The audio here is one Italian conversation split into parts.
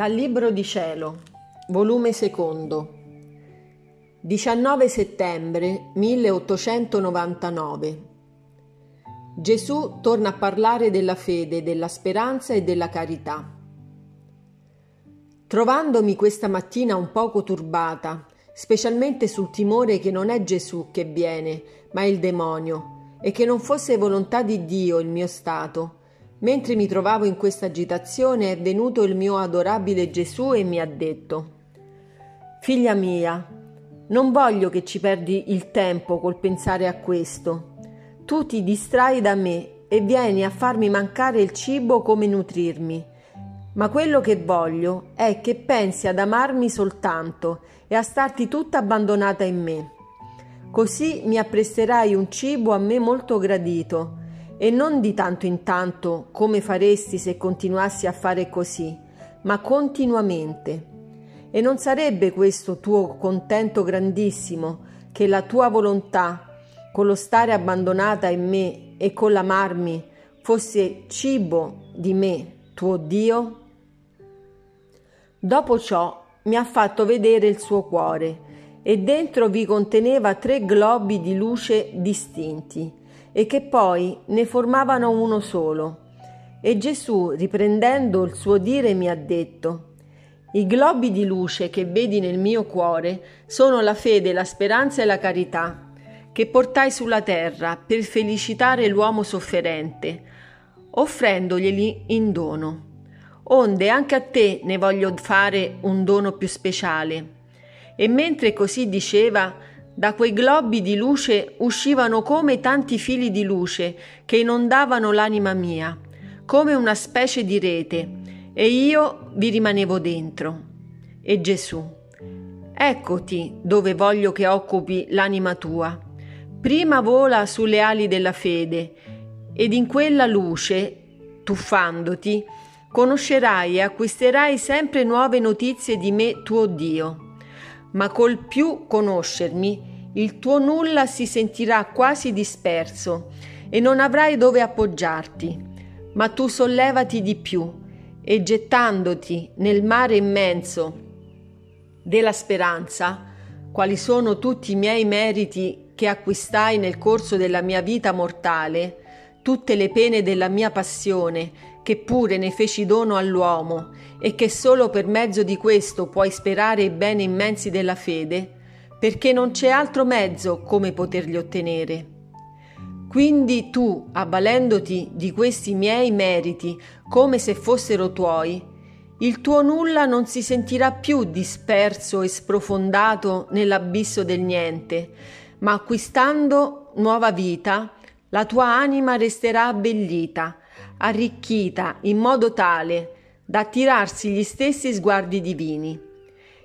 Dal Libro di Cielo, volume secondo, 19 settembre 1899. Gesù torna a parlare della fede, della speranza e della carità. Trovandomi questa mattina un poco turbata, specialmente sul timore che non è Gesù che viene, ma il demonio, e che non fosse volontà di Dio il mio stato, Mentre mi trovavo in questa agitazione è venuto il mio adorabile Gesù e mi ha detto Figlia mia, non voglio che ci perdi il tempo col pensare a questo. Tu ti distrai da me e vieni a farmi mancare il cibo come nutrirmi. Ma quello che voglio è che pensi ad amarmi soltanto e a starti tutta abbandonata in me. Così mi appresterai un cibo a me molto gradito e non di tanto in tanto come faresti se continuassi a fare così, ma continuamente. E non sarebbe questo tuo contento grandissimo che la tua volontà, con lo stare abbandonata in me e con l'amarmi, fosse cibo di me, tuo Dio? Dopo ciò mi ha fatto vedere il suo cuore e dentro vi conteneva tre globi di luce distinti e che poi ne formavano uno solo. E Gesù, riprendendo il suo dire, mi ha detto, i globi di luce che vedi nel mio cuore sono la fede, la speranza e la carità, che portai sulla terra per felicitare l'uomo sofferente, offrendoglieli in dono. Onde anche a te ne voglio fare un dono più speciale. E mentre così diceva, da quei globi di luce uscivano come tanti fili di luce che inondavano l'anima mia, come una specie di rete, e io vi rimanevo dentro. E Gesù, eccoti dove voglio che occupi l'anima tua. Prima vola sulle ali della fede, ed in quella luce, tuffandoti, conoscerai e acquisterai sempre nuove notizie di me tuo Dio ma col più conoscermi, il tuo nulla si sentirà quasi disperso e non avrai dove appoggiarti. Ma tu sollevati di più e gettandoti nel mare immenso della speranza, quali sono tutti i miei meriti che acquistai nel corso della mia vita mortale, tutte le pene della mia passione, che pure ne feci dono all'uomo, e che solo per mezzo di questo puoi sperare i beni immensi della fede, perché non c'è altro mezzo come poterli ottenere. Quindi tu, avvalendoti di questi miei meriti come se fossero tuoi, il tuo nulla non si sentirà più disperso e sprofondato nell'abisso del niente, ma acquistando nuova vita, la tua anima resterà abbellita, arricchita in modo tale da attirarsi gli stessi sguardi divini.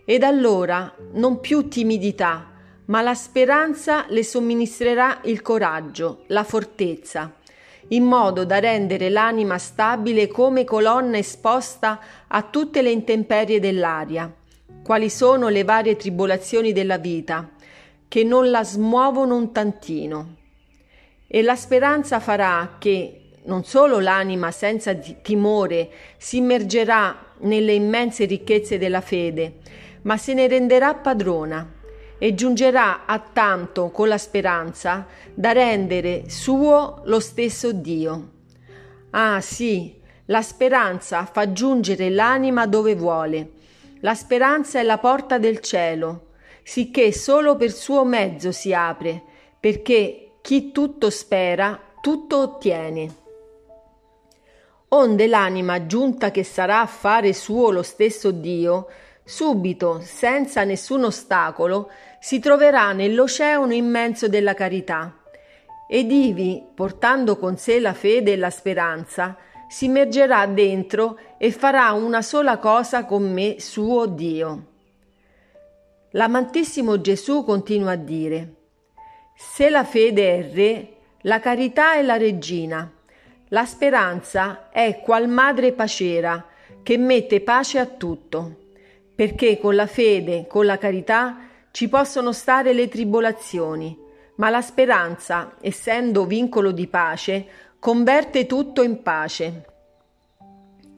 Ed allora non più timidità, ma la speranza le somministrerà il coraggio, la fortezza, in modo da rendere l'anima stabile come colonna esposta a tutte le intemperie dell'aria, quali sono le varie tribolazioni della vita, che non la smuovono un tantino. E la speranza farà che, non solo l'anima senza timore si immergerà nelle immense ricchezze della fede, ma se ne renderà padrona e giungerà a tanto con la speranza da rendere suo lo stesso Dio. Ah sì, la speranza fa giungere l'anima dove vuole. La speranza è la porta del cielo, sicché solo per suo mezzo si apre, perché chi tutto spera, tutto ottiene onde l'anima giunta che sarà a fare suo lo stesso Dio, subito, senza nessun ostacolo, si troverà nell'oceano immenso della carità. Ed ivi, portando con sé la fede e la speranza, si immergerà dentro e farà una sola cosa con me, suo Dio. L'amantissimo Gesù continua a dire, se la fede è re, la carità è la regina, la speranza è qual madre pacera che mette pace a tutto, perché con la fede, con la carità ci possono stare le tribolazioni, ma la speranza, essendo vincolo di pace, converte tutto in pace.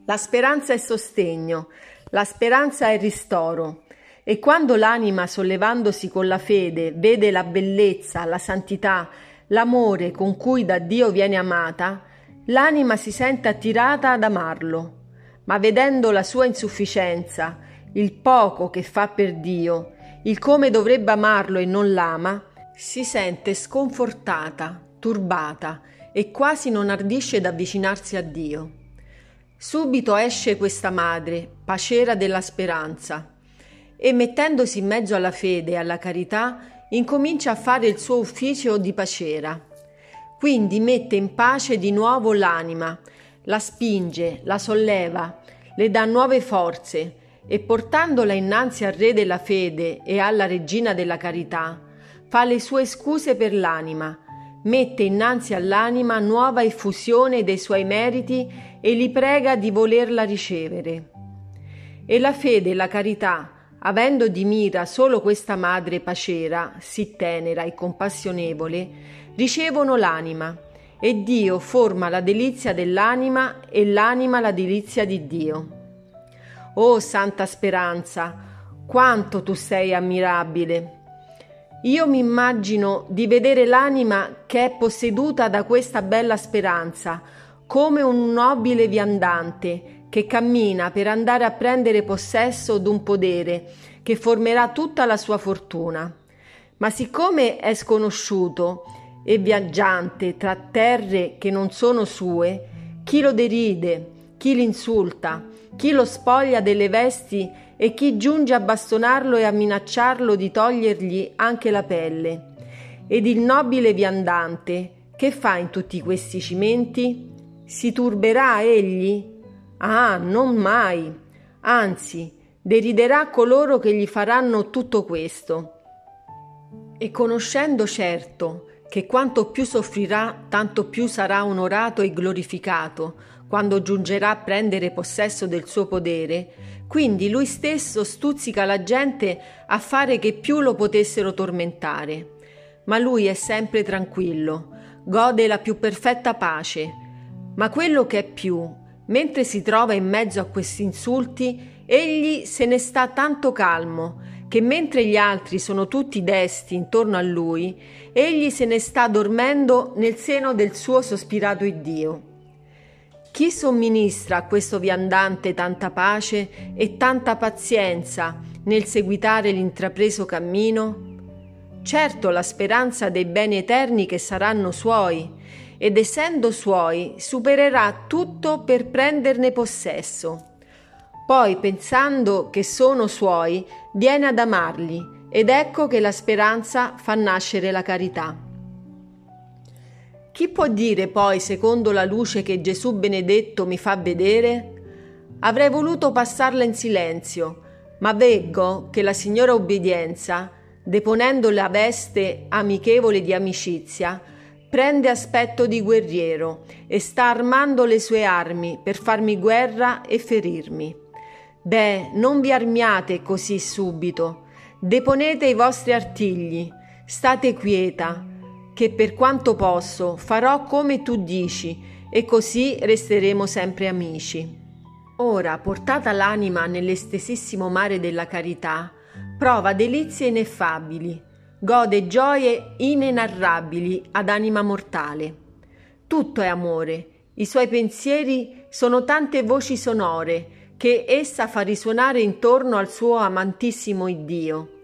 La speranza è sostegno, La speranza è ristoro. E quando l'anima, sollevandosi con la fede, vede la bellezza, la santità, l'amore con cui da Dio viene amata, l'anima si sente attirata ad amarlo. Ma vedendo la sua insufficienza, il poco che fa per Dio, il come dovrebbe amarlo e non l'ama, si sente sconfortata, turbata e quasi non ardisce d'avvicinarsi a Dio. Subito esce questa madre, pacera della speranza, e mettendosi in mezzo alla fede e alla carità, incomincia a fare il suo ufficio di pacera. Quindi mette in pace di nuovo l'anima, la spinge, la solleva, le dà nuove forze e portandola innanzi al Re della fede e alla Regina della carità, fa le sue scuse per l'anima, mette innanzi all'anima nuova effusione dei suoi meriti e li prega di volerla ricevere. E la fede e la carità, Avendo di mira solo questa madre pacera, sì tenera e compassionevole, ricevono l'anima, e Dio forma la delizia dell'anima e l'anima la delizia di Dio. Oh santa speranza, quanto tu sei ammirabile! Io mi immagino di vedere l'anima che è posseduta da questa bella speranza, come un nobile viandante che cammina per andare a prendere possesso d'un podere che formerà tutta la sua fortuna. Ma siccome è sconosciuto e viaggiante tra terre che non sono sue, chi lo deride, chi l'insulta, chi lo spoglia delle vesti e chi giunge a bastonarlo e a minacciarlo di togliergli anche la pelle. Ed il nobile viandante, che fa in tutti questi cimenti? Si turberà egli? Ah, non mai. Anzi, deriderà coloro che gli faranno tutto questo. E conoscendo certo che quanto più soffrirà, tanto più sarà onorato e glorificato quando giungerà a prendere possesso del suo podere, quindi lui stesso stuzzica la gente a fare che più lo potessero tormentare. Ma lui è sempre tranquillo, gode la più perfetta pace. Ma quello che è più, Mentre si trova in mezzo a questi insulti, egli se ne sta tanto calmo che mentre gli altri sono tutti desti intorno a lui, egli se ne sta dormendo nel seno del suo sospirato Iddio. Chi somministra a questo viandante tanta pace e tanta pazienza nel seguitare l'intrapreso cammino? Certo la speranza dei beni eterni che saranno suoi, ed essendo suoi supererà tutto per prenderne possesso. Poi, pensando che sono suoi, viene ad amarli ed ecco che la speranza fa nascere la carità. Chi può dire poi, secondo la luce che Gesù benedetto mi fa vedere? Avrei voluto passarla in silenzio, ma veggo che la signora obbedienza, deponendo la veste amichevole di amicizia, prende aspetto di guerriero e sta armando le sue armi per farmi guerra e ferirmi. Beh, non vi armiate così subito, deponete i vostri artigli, state quieta, che per quanto posso farò come tu dici, e così resteremo sempre amici. Ora, portata l'anima nell'estesissimo mare della carità, prova delizie ineffabili, gode gioie inenarrabili ad anima mortale. Tutto è amore, i suoi pensieri sono tante voci sonore che essa fa risuonare intorno al suo amantissimo Iddio,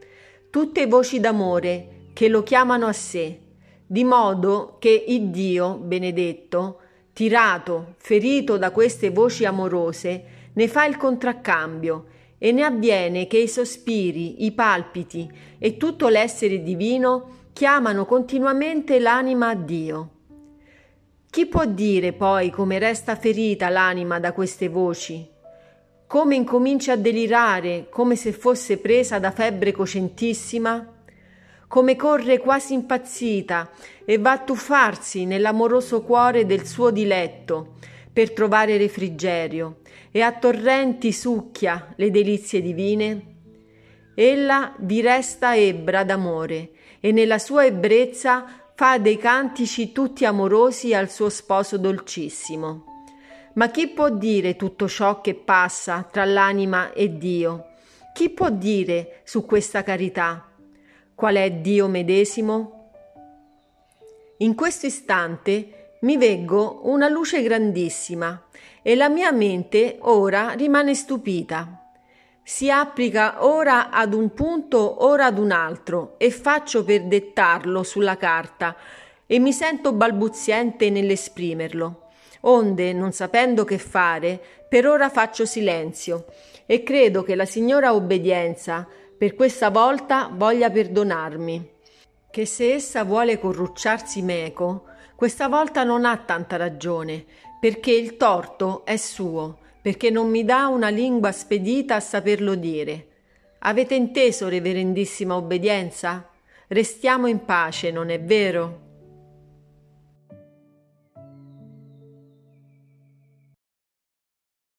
tutte voci d'amore che lo chiamano a sé, di modo che Iddio, benedetto, tirato, ferito da queste voci amorose, ne fa il contraccambio e ne avviene che i sospiri, i palpiti e tutto l'essere divino chiamano continuamente l'anima a Dio. Chi può dire poi come resta ferita l'anima da queste voci? Come incomincia a delirare come se fosse presa da febbre cocentissima? Come corre quasi impazzita e va a tuffarsi nell'amoroso cuore del suo diletto per trovare refrigerio e a torrenti succhia le delizie divine? Ella vi resta ebbra d'amore e nella sua ebbrezza fa dei cantici tutti amorosi al suo sposo dolcissimo. Ma chi può dire tutto ciò che passa tra l'anima e Dio? Chi può dire su questa carità? Qual è Dio medesimo? In questo istante mi veggo una luce grandissima e la mia mente ora rimane stupita. Si applica ora ad un punto, ora ad un altro e faccio per dettarlo sulla carta e mi sento balbuziente nell'esprimerlo. Onde, non sapendo che fare, per ora faccio silenzio e credo che la signora obbedienza per questa volta voglia perdonarmi. Che se essa vuole corrucciarsi meco, questa volta non ha tanta ragione, perché il torto è suo, perché non mi dà una lingua spedita a saperlo dire. Avete inteso, reverendissima obbedienza? Restiamo in pace, non è vero?